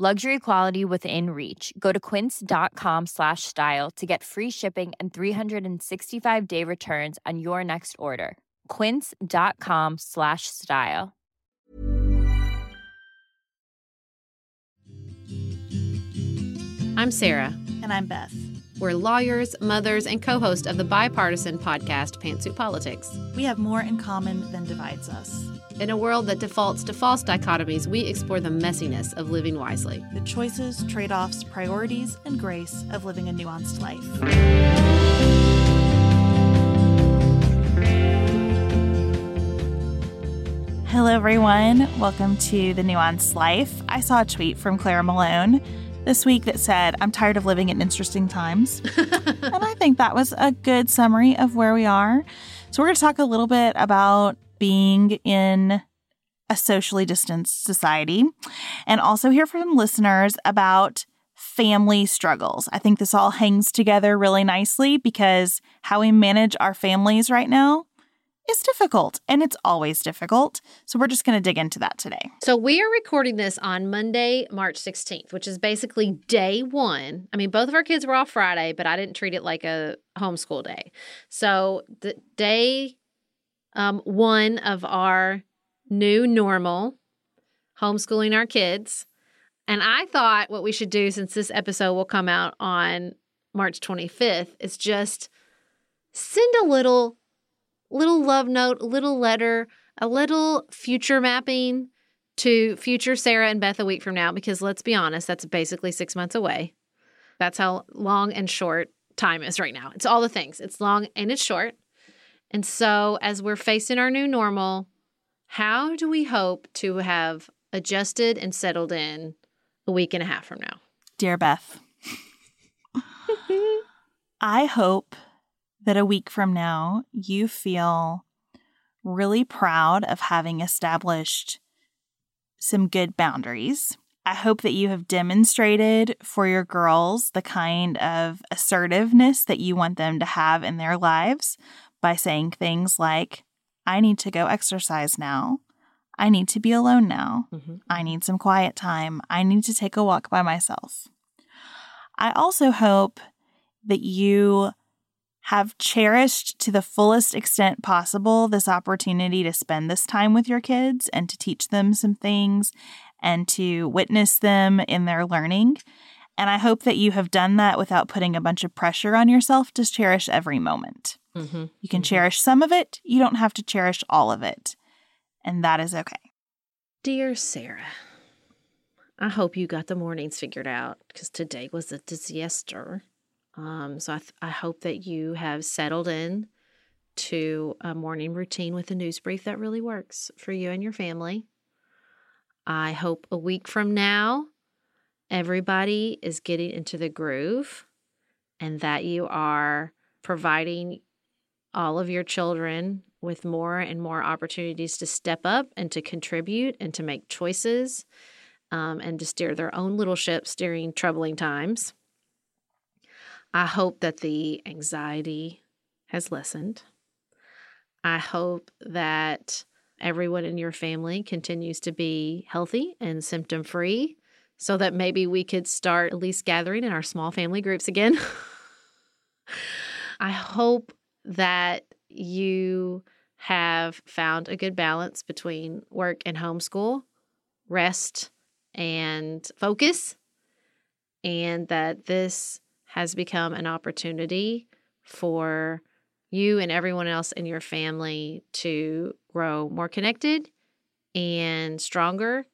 Luxury quality within reach. Go to quince.com slash style to get free shipping and 365 day returns on your next order. Quince.com slash style. I'm Sarah. And I'm Beth. We're lawyers, mothers, and co host of the bipartisan podcast Pantsuit Politics. We have more in common than divides us. In a world that defaults to false dichotomies, we explore the messiness of living wisely. The choices, trade offs, priorities, and grace of living a nuanced life. Hello, everyone. Welcome to The Nuanced Life. I saw a tweet from Clara Malone this week that said, I'm tired of living in interesting times. and I think that was a good summary of where we are. So, we're going to talk a little bit about being in a socially distanced society and also hear from listeners about family struggles. I think this all hangs together really nicely because how we manage our families right now is difficult and it's always difficult. So we're just going to dig into that today. So we are recording this on Monday, March 16th, which is basically day one. I mean, both of our kids were off Friday, but I didn't treat it like a homeschool day. So the day um, one of our new normal, homeschooling our kids. And I thought what we should do since this episode will come out on March 25th is just send a little little love note, a little letter, a little future mapping to future Sarah and Beth a week from now because let's be honest, that's basically 6 months away. That's how long and short time is right now. It's all the things. It's long and it's short. And so, as we're facing our new normal, how do we hope to have adjusted and settled in a week and a half from now? Dear Beth, I hope that a week from now you feel really proud of having established some good boundaries. I hope that you have demonstrated for your girls the kind of assertiveness that you want them to have in their lives by saying things like, I need to go exercise now. I need to be alone now. Mm-hmm. I need some quiet time. I need to take a walk by myself. I also hope that you have cherished to the fullest extent possible this opportunity to spend this time with your kids and to teach them some things and to witness them in their learning. And I hope that you have done that without putting a bunch of pressure on yourself to cherish every moment. Mm-hmm. You can mm-hmm. cherish some of it, you don't have to cherish all of it. And that is okay. Dear Sarah, I hope you got the mornings figured out because today was a disaster. Um, so I, th- I hope that you have settled in to a morning routine with a news brief that really works for you and your family. I hope a week from now, everybody is getting into the groove and that you are providing all of your children with more and more opportunities to step up and to contribute and to make choices um, and to steer their own little ships during troubling times. I hope that the anxiety has lessened. I hope that everyone in your family continues to be healthy and symptom free so that maybe we could start at least gathering in our small family groups again. I hope that you have found a good balance between work and homeschool, rest and focus, and that this has become an opportunity for you and everyone else in your family to grow more connected and stronger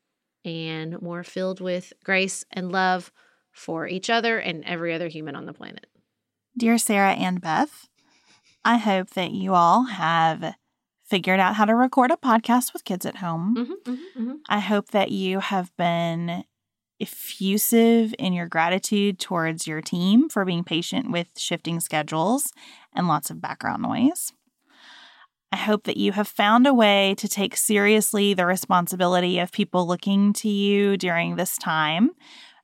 and more filled with grace and love for each other and every other human on the planet. Dear Sarah and Beth, I hope that you all have figured out how to record a podcast with kids at home. Mm-hmm, mm-hmm, mm-hmm. I hope that you have been effusive in your gratitude towards your team for being patient with shifting schedules and lots of background noise. I hope that you have found a way to take seriously the responsibility of people looking to you during this time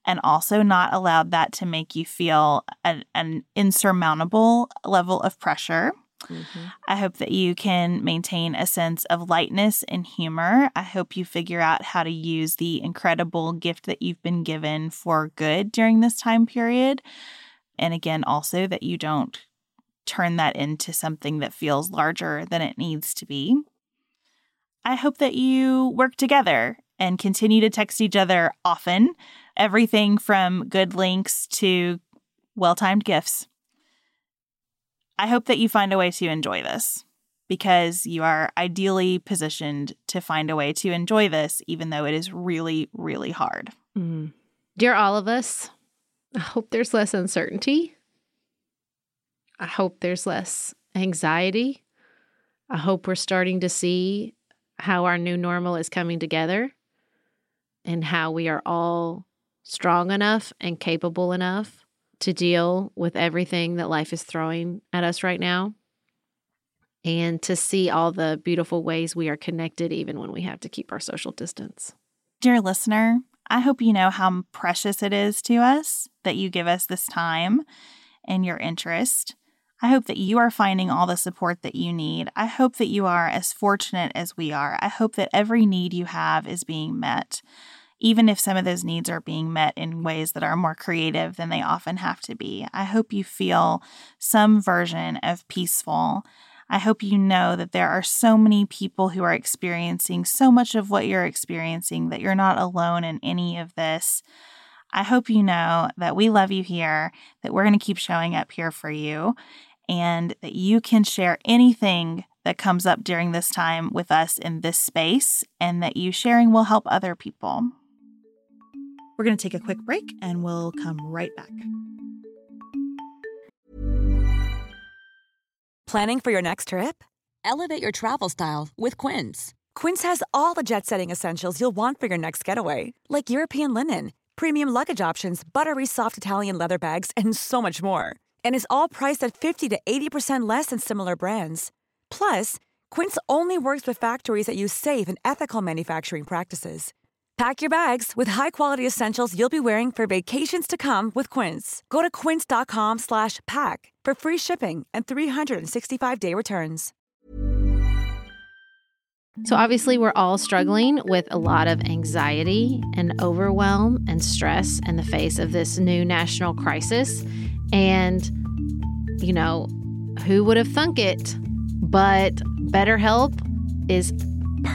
and also not allowed that to make you feel an, an insurmountable level of pressure. Mm-hmm. I hope that you can maintain a sense of lightness and humor. I hope you figure out how to use the incredible gift that you've been given for good during this time period. And again, also that you don't turn that into something that feels larger than it needs to be. I hope that you work together and continue to text each other often, everything from good links to well timed gifts. I hope that you find a way to enjoy this because you are ideally positioned to find a way to enjoy this, even though it is really, really hard. Mm. Dear all of us, I hope there's less uncertainty I hope there's less anxiety. I hope we're starting to see how our new normal is coming together and how we are all strong enough and capable enough to deal with everything that life is throwing at us right now and to see all the beautiful ways we are connected even when we have to keep our social distance. Dear listener, I hope you know how precious it is to us that you give us this time and your interest. I hope that you are finding all the support that you need. I hope that you are as fortunate as we are. I hope that every need you have is being met, even if some of those needs are being met in ways that are more creative than they often have to be. I hope you feel some version of peaceful. I hope you know that there are so many people who are experiencing so much of what you're experiencing that you're not alone in any of this. I hope you know that we love you here, that we're going to keep showing up here for you, and that you can share anything that comes up during this time with us in this space, and that you sharing will help other people. We're going to take a quick break and we'll come right back. Planning for your next trip? Elevate your travel style with Quince. Quince has all the jet setting essentials you'll want for your next getaway, like European linen, premium luggage options, buttery soft Italian leather bags, and so much more and is all priced at 50 to 80% less than similar brands. Plus, Quince only works with factories that use safe and ethical manufacturing practices. Pack your bags with high-quality essentials you'll be wearing for vacations to come with Quince. Go to quince.com/pack for free shipping and 365-day returns. So obviously we're all struggling with a lot of anxiety and overwhelm and stress in the face of this new national crisis. And, you know, who would have thunk it? But BetterHelp is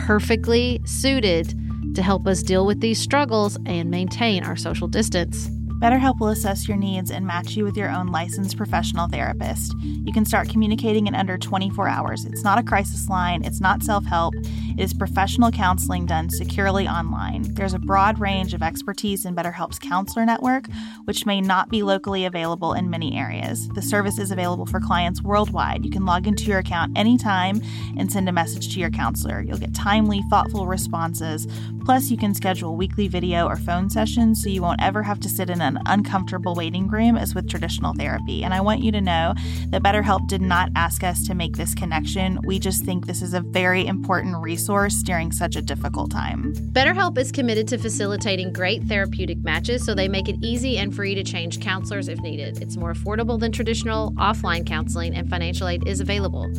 perfectly suited to help us deal with these struggles and maintain our social distance. BetterHelp will assess your needs and match you with your own licensed professional therapist. You can start communicating in under 24 hours. It's not a crisis line, it's not self help, it is professional counseling done securely online. There's a broad range of expertise in BetterHelp's counselor network, which may not be locally available in many areas. The service is available for clients worldwide. You can log into your account anytime and send a message to your counselor. You'll get timely, thoughtful responses. Plus, you can schedule weekly video or phone sessions so you won't ever have to sit in an uncomfortable waiting room as with traditional therapy. And I want you to know that BetterHelp did not ask us to make this connection. We just think this is a very important resource during such a difficult time. BetterHelp is committed to facilitating great therapeutic matches so they make it easy and free to change counselors if needed. It's more affordable than traditional offline counseling, and financial aid is available.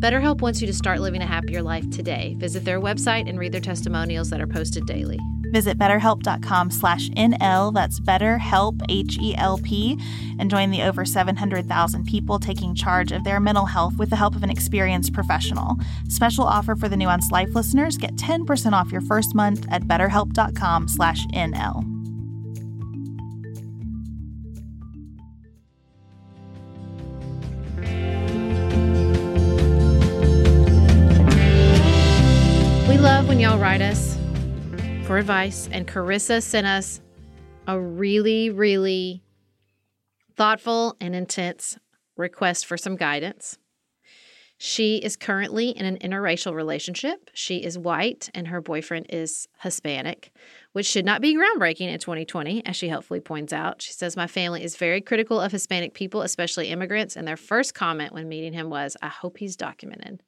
BetterHelp wants you to start living a happier life today. Visit their website and read their testimonials that are posted daily. Visit betterhelp.com slash NL, that's BetterHelp, H-E-L-P, and join the over 700,000 people taking charge of their mental health with the help of an experienced professional. Special offer for the Nuanced Life listeners, get 10% off your first month at betterhelp.com slash NL. We love when y'all write us for advice. And Carisa sent us a really, really thoughtful and intense request for some guidance. She is currently in an interracial relationship. She is white and her boyfriend is Hispanic. which should not be groundbreaking in 2020, as she helpfully points out. She says, My family is very critical of Hispanic people, especially immigrants, and their first comment when meeting him was, I hope he's documented.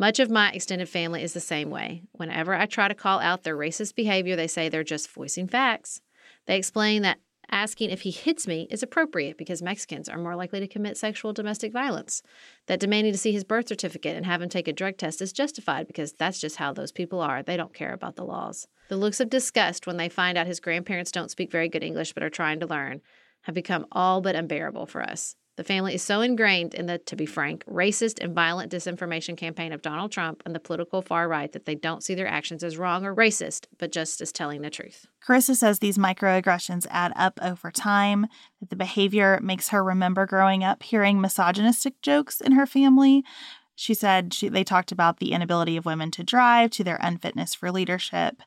Much of my extended family is the same way. Whenever I try to call out their racist behavior, they say they're just voicing facts. They explain that asking if he hits me is appropriate because Mexicans are more likely to commit sexual domestic violence. That demanding to see his birth certificate and have him take a drug test is justified because that's just how those people are. They don't care about the laws. The looks of disgust when they find out his grandparents don't speak very good English but are trying to learn have become all but unbearable for us. The family is so ingrained in the, to be frank, racist and violent disinformation campaign of Donald Trump and the political far right that they don't see their actions as wrong or racist, but just as telling the truth. Carisa says these microaggressions add up over time, that the behavior makes her remember growing up hearing misogynistic jokes in her family. She said she, they talked about the inability of women to drive, to their unfitness for leadership.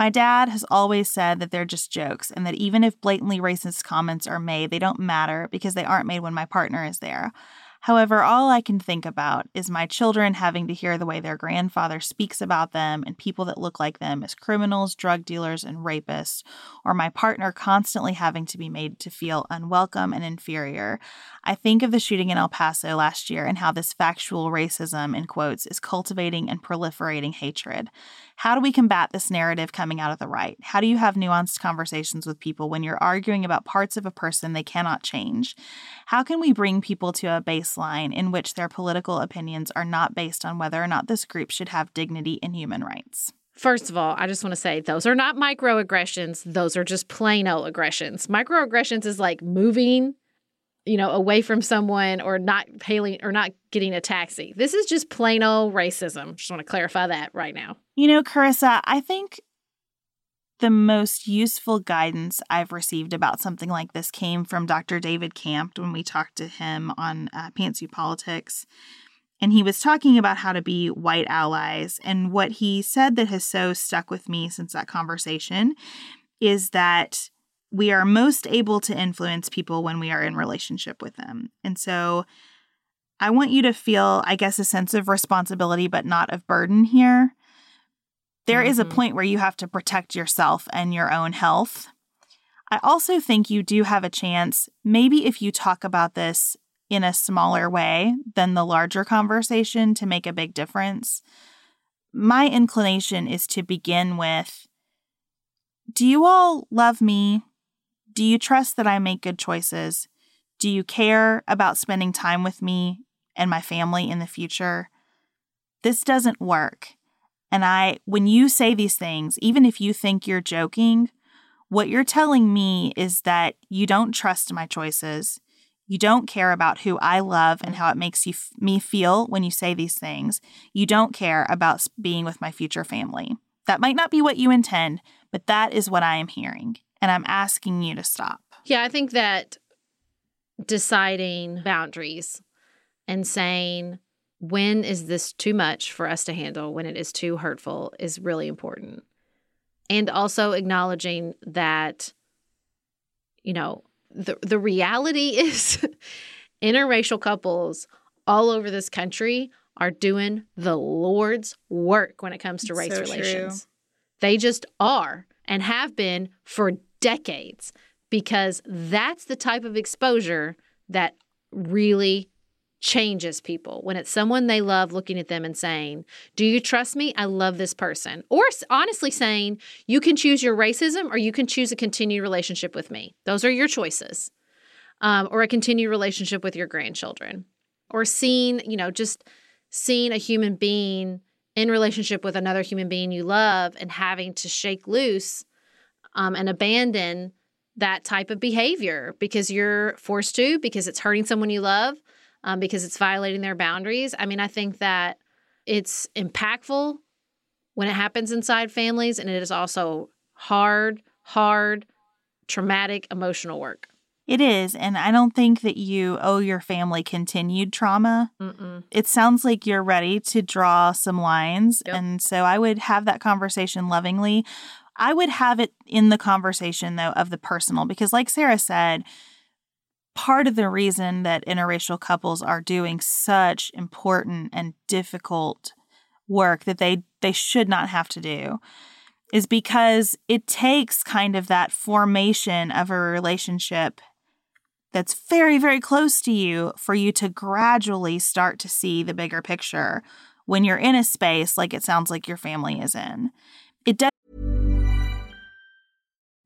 My dad has always said that they're just jokes and that even if blatantly racist comments are made, they don't matter because they aren't made when my partner is there. However, all I can think about is my children having to hear the way their grandfather speaks about them and people that look like them as criminals, drug dealers, and rapists, or my partner constantly having to be made to feel unwelcome and inferior. I think of the shooting in El Paso last year and how this factual racism, in quotes, is cultivating and proliferating hatred. How do we combat this narrative coming out of the right? How do you have nuanced conversations with people when you're arguing about parts of a person they cannot change? How can we bring people to a baseline in which their political opinions are not based on whether or not this group should have dignity and human rights? First of all, I just want to say those are not microaggressions. Those are just plain old aggressions. Microaggressions is like moving you know, away from someone or not hailing or not getting a taxi. This is just plain old racism. Just want to clarify that right now. You know, Carisa, I think the most useful guidance I've received about something like this came from Dr. David Campt when we talked to him on uh, Pantsuit Politics. And he was talking about how to be white allies. And what he said that has so stuck with me since that conversation is that we are most able to influence people when we are in relationship with them. And so I want you to feel, I guess, a sense of responsibility, but not of burden here. There mm-hmm. is a mm-hmm. point where you have to protect yourself and your own health. I also think you do have a chance, maybe if you talk about this in a smaller way than the larger conversation, to make a big difference. My inclination is to begin with Do you all love me? Do you trust that I make good choices? Do you care about spending time with me and my family in the future? This doesn't work. And I, when you say these things, even if you think you're joking, what you're telling me is that you don't trust my choices. You don't care about who I love and how it makes you me feel when you say these things. You don't care about being with my future family. That might not be what you intend, but that is what I am hearing and I'm asking you to stop. Yeah, I think that deciding boundaries and saying when is this too much for us to handle, when it is too hurtful is really important. And also acknowledging that you know, the the reality is interracial couples all over this country are doing the Lord's work when it comes to race so relations. True. They just are and have been for decades because that's the type of exposure that really changes people when it's someone they love looking at them and saying, Do you trust me? I love this person. Or honestly saying, You can choose your racism or you can choose a continued relationship with me. Those are your choices. Um, or a continued relationship with your grandchildren. Or seeing, you know, just seeing a human being in relationship with another human being you love and having to shake loose um, and abandon that type of behavior because you're forced to, because it's hurting someone you love, um, because it's violating their boundaries. I mean, I think that it's impactful when it happens inside families, and it is also hard, hard, traumatic, emotional work. It is. And I don't think that you owe your family continued trauma. Mm-mm. It sounds like you're ready to draw some lines. Yep. And so I would have that conversation lovingly I would have it in the conversation, though, of the personal, because, like Sarah said, part of the reason that interracial couples are doing such important and difficult work that they they should not have to do is because it takes kind of that formation of a relationship that's very, very close to you for you to gradually start to see the bigger picture when you're in a space like it sounds like your family is in.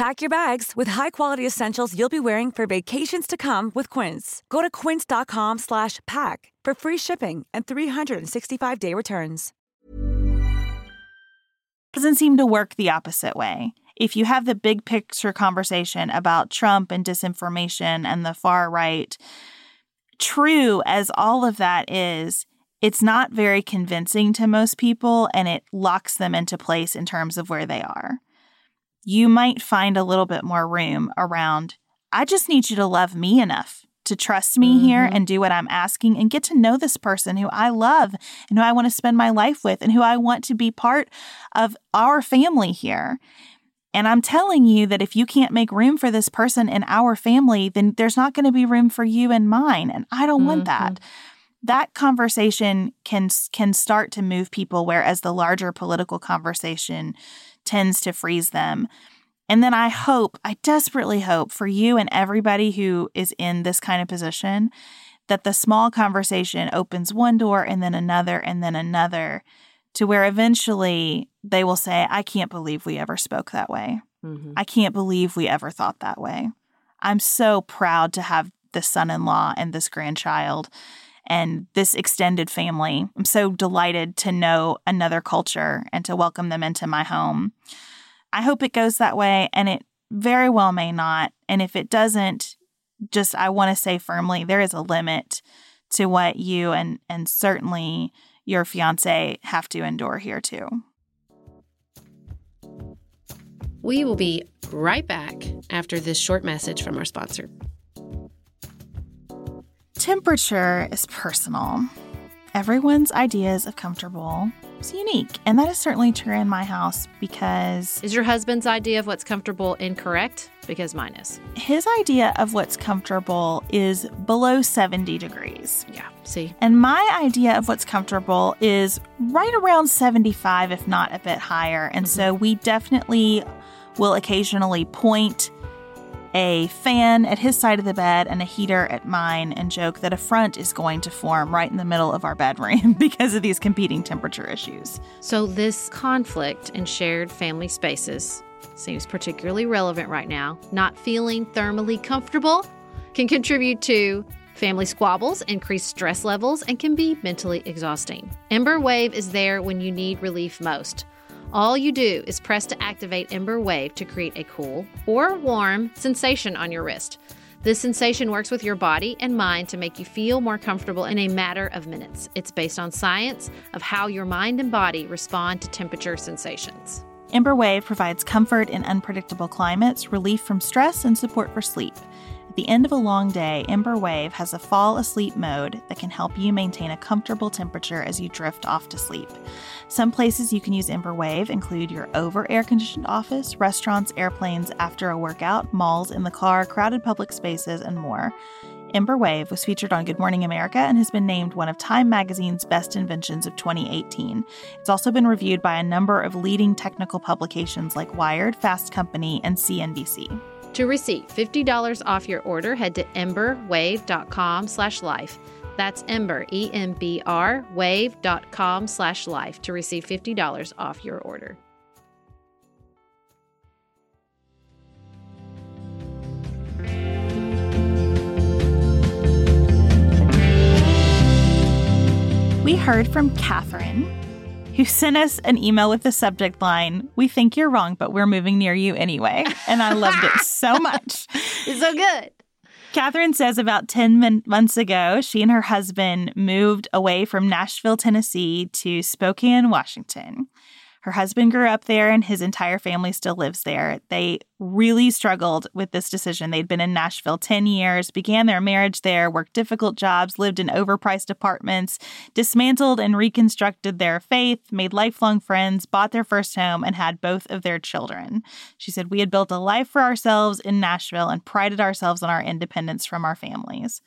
Pack your bags with high-quality essentials you'll be wearing for vacations to come with Quince. Go to quince.com slash pack for free shipping and 365-day returns. Doesn't seem to work the opposite way. If you have the big picture conversation about Trump and disinformation and the far right, true as all of that is, it's not very convincing to most people and it locks them into place in terms of where they are. You might find a little bit more room around, I just need you to love me enough to trust me mm-hmm. here and do what I'm asking and get to know this person who I love and who I want to spend my life with and who I want to be part of our family here. And I'm telling you that if you can't make room for this person in our family, then there's not going to be room for you and mine. And I don't mm-hmm. want that. That conversation can can start to move people whereas the larger political conversation tends to freeze them. And then i hope i desperately hope for you and everybody who is in this kind of position that the small conversation opens one door and then another and then another to where eventually they will say i can't believe we ever spoke that way. Mm-hmm. i can't believe we ever thought that way. I'm so proud to have this son-in-law and this grandchild and this extended family. I'm so delighted to know another culture and to welcome them into my home. I hope it goes that way, and it very well may not. And if it doesn't, just I want to say firmly there is a limit to what you and and certainly your fiance have to endure here too. We will be right back after this short message from our sponsor. Temperature is personal. Everyone's ideas of comfortable is unique, and that is certainly true in my house because. Is your husband's idea of what's comfortable incorrect? Because mine is. His idea of what's comfortable is below 70 degrees. Yeah, see. And my idea of what's comfortable is right around 75, if not a bit higher. And mm-hmm. so we definitely will occasionally point a fan at his side of the bed and a heater at mine and joke that a front is going to form right in the middle of our bedroom because of these competing temperature issues. So, this conflict in shared family spaces seems particularly relevant right now. Not feeling thermally comfortable can contribute to family squabbles, increased stress levels, and can be mentally exhausting. Embr Wave is there when you need relief most. All you do is press to activate Embr Wave to create a cool or warm sensation on your wrist. This sensation works with your body and mind to make you feel more comfortable in a matter of minutes. It's based on science of how your mind and body respond to temperature sensations. Embr Wave provides comfort in unpredictable climates, relief from stress, and support for sleep. At the end of a long day, Embr Wave has a fall asleep mode that can help you maintain a comfortable temperature as you drift off to sleep. Some places you can use Embr Wave include your over air conditioned office, restaurants, airplanes after a workout, malls, in the car, crowded public spaces, and more. Embr Wave was featured on Good Morning America and has been named one of Time Magazine's best inventions of 2018. It's also been reviewed by a number of leading technical publications like Wired, Fast Company, and CNBC. To receive $50 off your order, head to embrwave.com slash life. That's Embr, E-M-B-R, wave.com slash life to receive $50 off your order. We heard from Katherine who sent us an email with the subject line, We think you're wrong, but we're moving near you anyway. And I loved it so much. It's so good. Katherine says about 10 months ago, she and her husband moved away from Nashville, Tennessee to Spokane, Washington. Her husband grew up there and his entire family still lives there. They really struggled with this decision. They'd been in Nashville 10 years, began their marriage there, worked difficult jobs, lived in overpriced apartments, dismantled and reconstructed their faith, made lifelong friends, bought their first home, and had both of their children. She said, We had built a life for ourselves in Nashville and prided ourselves on our independence from our families.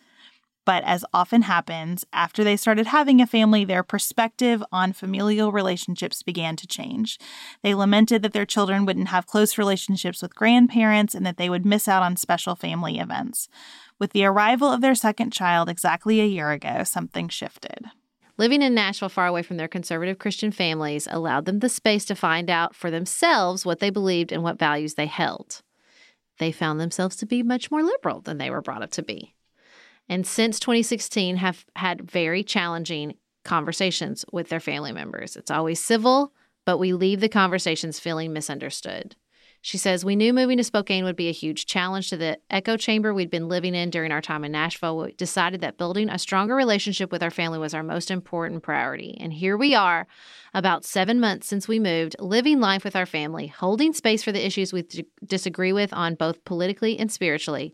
But as often happens, after they started having a family, their perspective on familial relationships began to change. They lamented that their children wouldn't have close relationships with grandparents and that they would miss out on special family events. With the arrival of their second child exactly a year ago, something shifted. Living in Nashville, far away from their conservative Christian families, allowed them the space to find out for themselves what they believed and what values they held. They found themselves to be much more liberal than they were brought up to be and since 2016 have had very challenging conversations with their family members. It's always civil, but we leave the conversations feeling misunderstood. She says, We knew moving to Spokane would be a huge challenge to the echo chamber we'd been living in during our time in Nashville. We decided that building a stronger relationship with our family was our most important priority. And here we are, about seven months since we moved, living life with our family, holding space for the issues we d- disagree with on both politically and spiritually.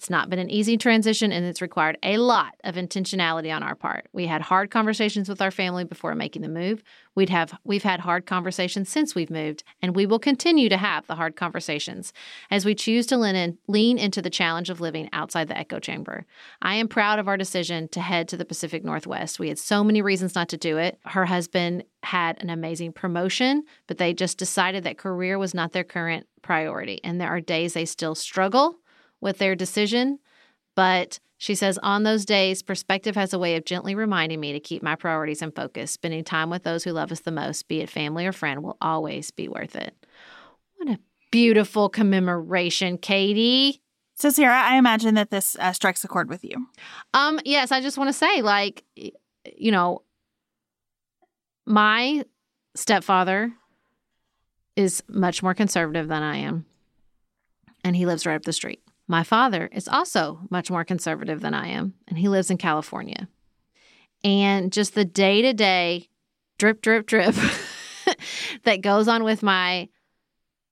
It's not been an easy transition and it's required a lot of intentionality on our part. We had hard conversations with our family before making the move. We'd have we've had hard conversations since we've moved, and we will continue to have the hard conversations as we choose to lean, in, lean into the challenge of living outside the echo chamber. I am proud of our decision to head to the Pacific Northwest. We had so many reasons not to do it. Her husband had an amazing promotion, but they just decided that career was not their current priority, and there are days they still struggle with their decision, but she says, on those days, perspective has a way of gently reminding me to keep my priorities in focus. Spending time with those who love us the most, be it family or friend, will always be worth it. What a beautiful commemoration, Katie. So, Sarah, I imagine that this uh, strikes a chord with you. Um, yes, I just want to say, like, you know, my stepfather is much more conservative than I am, and he lives right up the street. My father is also much more conservative than I am, and he lives in California. And just the day to day drip, drip, drip that goes on with my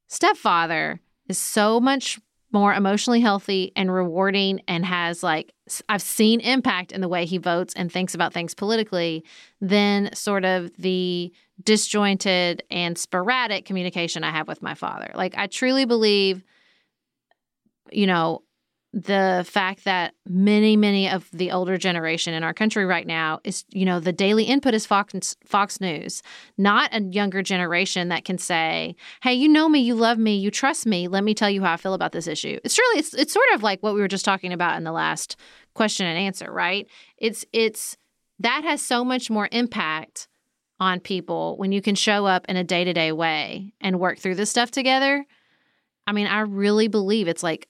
stepfather is so much more emotionally healthy and rewarding and has like I've seen impact in the way he votes and thinks about things politically than sort of the disjointed and sporadic communication I have with my father. Like I truly believe you know, the fact that many many of the older generation in our country right now is you know the daily input is fox fox news not a younger generation that can say hey you know me you love me you trust me let me tell you how i feel about this issue. It's really it's, it's sort of like what we were just talking about in the last question and answer right? It's it's that has so much more impact on people when you can show up in a day-to-day way and work through this stuff together. I mean i really believe it's like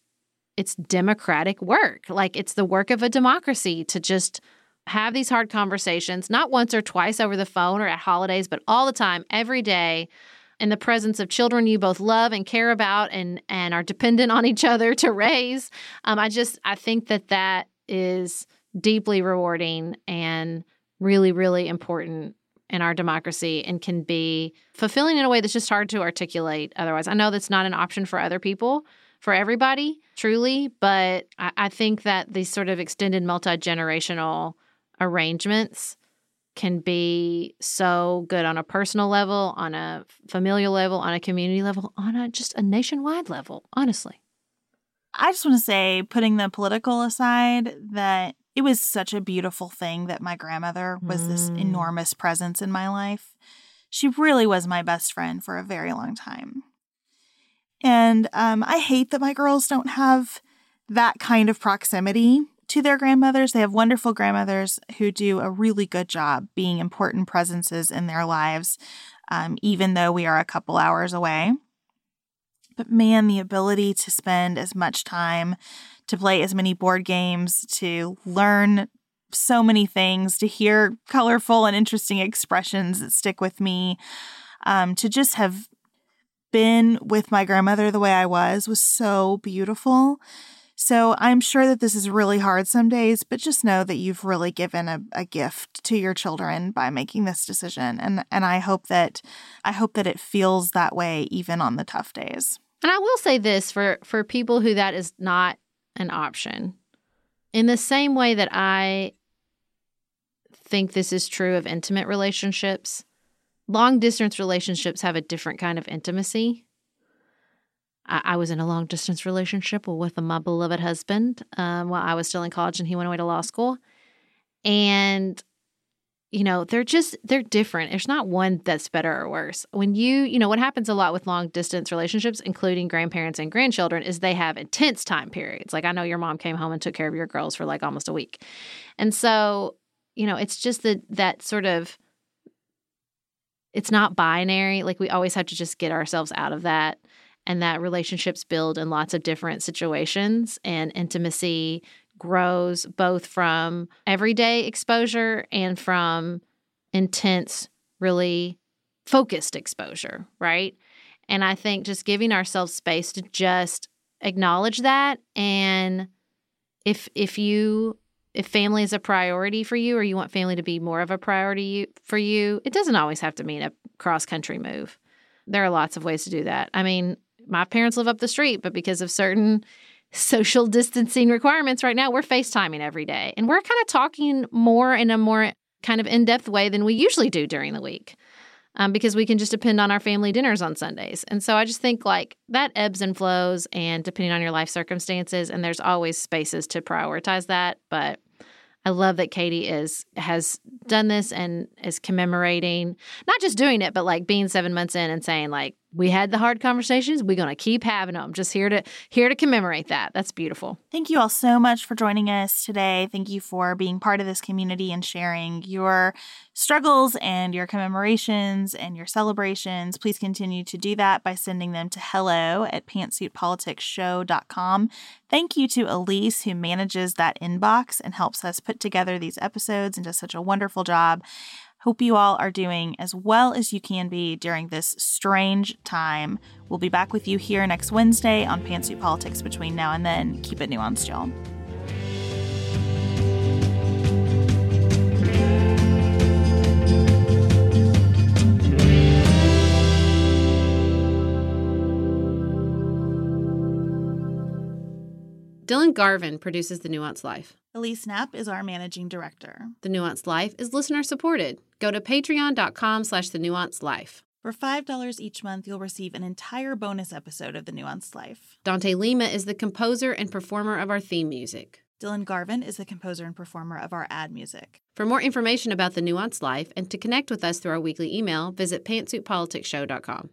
it's democratic work. Like it's the work of a democracy to just have these hard conversations, not once or twice over the phone or at holidays, but all the time, every day in the presence of children you both love and care about and and are dependent on each other to raise. Um, I just I think that that is deeply rewarding and really really important in our democracy and can be fulfilling in a way that's just hard to articulate otherwise. I know that's not an option for other people, for everybody, truly. But I, I think that these sort of extended multi generational arrangements can be so good on a personal level, on a familial level, on a community level, on a just a nationwide level, honestly. I just want to say, putting the political aside, that it was such a beautiful thing that my grandmother was mm. this enormous presence in my life. She really was my best friend for a very long time. And um, I hate that my girls don't have that kind of proximity to their grandmothers. They have wonderful grandmothers who do a really good job being important presences in their lives, um, even though we are a couple hours away. But man, the ability to spend as much time, to play as many board games, to learn so many things, to hear colorful and interesting expressions that stick with me, um, to just have been with my grandmother the way I was was so beautiful. So I'm sure that this is really hard some days, but just know that you've really given a, a gift to your children by making this decision. And and I hope that I hope that it feels that way even on the tough days. And I will say this for for people who that is not an option. In the same way that I think this is true of intimate relationships, long distance relationships have a different kind of intimacy. I, I was in a long distance relationship with my beloved husband um, while I was still in college and he went away to law school. And you know they're just they're different there's not one that's better or worse when you you know what happens a lot with long distance relationships including grandparents and grandchildren is they have intense time periods like i know your mom came home and took care of your girls for like almost a week and so you know it's just that that sort of it's not binary like we always have to just get ourselves out of that and that relationships build in lots of different situations and intimacy grows both from everyday exposure and from intense, really focused exposure, right? And I think just giving ourselves space to just acknowledge that and if if you if family is a priority for you or you want family to be more of a priority for you, it doesn't always have to mean a cross country move. There are lots of ways to do that. I mean, my parents live up the street, but because of certain social distancing requirements right now, we're FaceTiming every day. And we're kind of talking more in a more kind of in depth way than we usually do during the week um, because we can just depend on our family dinners on Sundays. And so I just think like that ebbs and flows and depending on your life circumstances. And there's always spaces to prioritize that. But I love that Katie is has done this and is commemorating, not just doing it, but like being seven months in and saying like, we had the hard conversations we're going to keep having them just here to here to commemorate that. That's beautiful. Thank you all so much for joining us today. Thank you for being part of this community and sharing your struggles and your commemorations and your celebrations. Please continue to do that by sending them to hello at pantsuitpoliticsshow.com thank you to elise who manages that inbox and helps us put together these episodes and does such a wonderful job Hope you all are doing as well as you can be during this strange time. We'll be back with you here next Wednesday on Pantsuit Politics between now and then. Keep it nuanced, y'all. Dylan Garvin produces The Nuanced Life. Elise Knapp is our managing director. The Nuanced Life is listener supported. Go to patreon.com slash the nuanced life. For $5 each month, you'll receive an entire bonus episode of The Nuanced Life. Dante Lima is the composer and performer of our theme music. Dylan Garvin is the composer and performer of our ad music. For more information about The Nuanced Life and to connect with us through our weekly email, visit pantsuitpoliticsshow.com.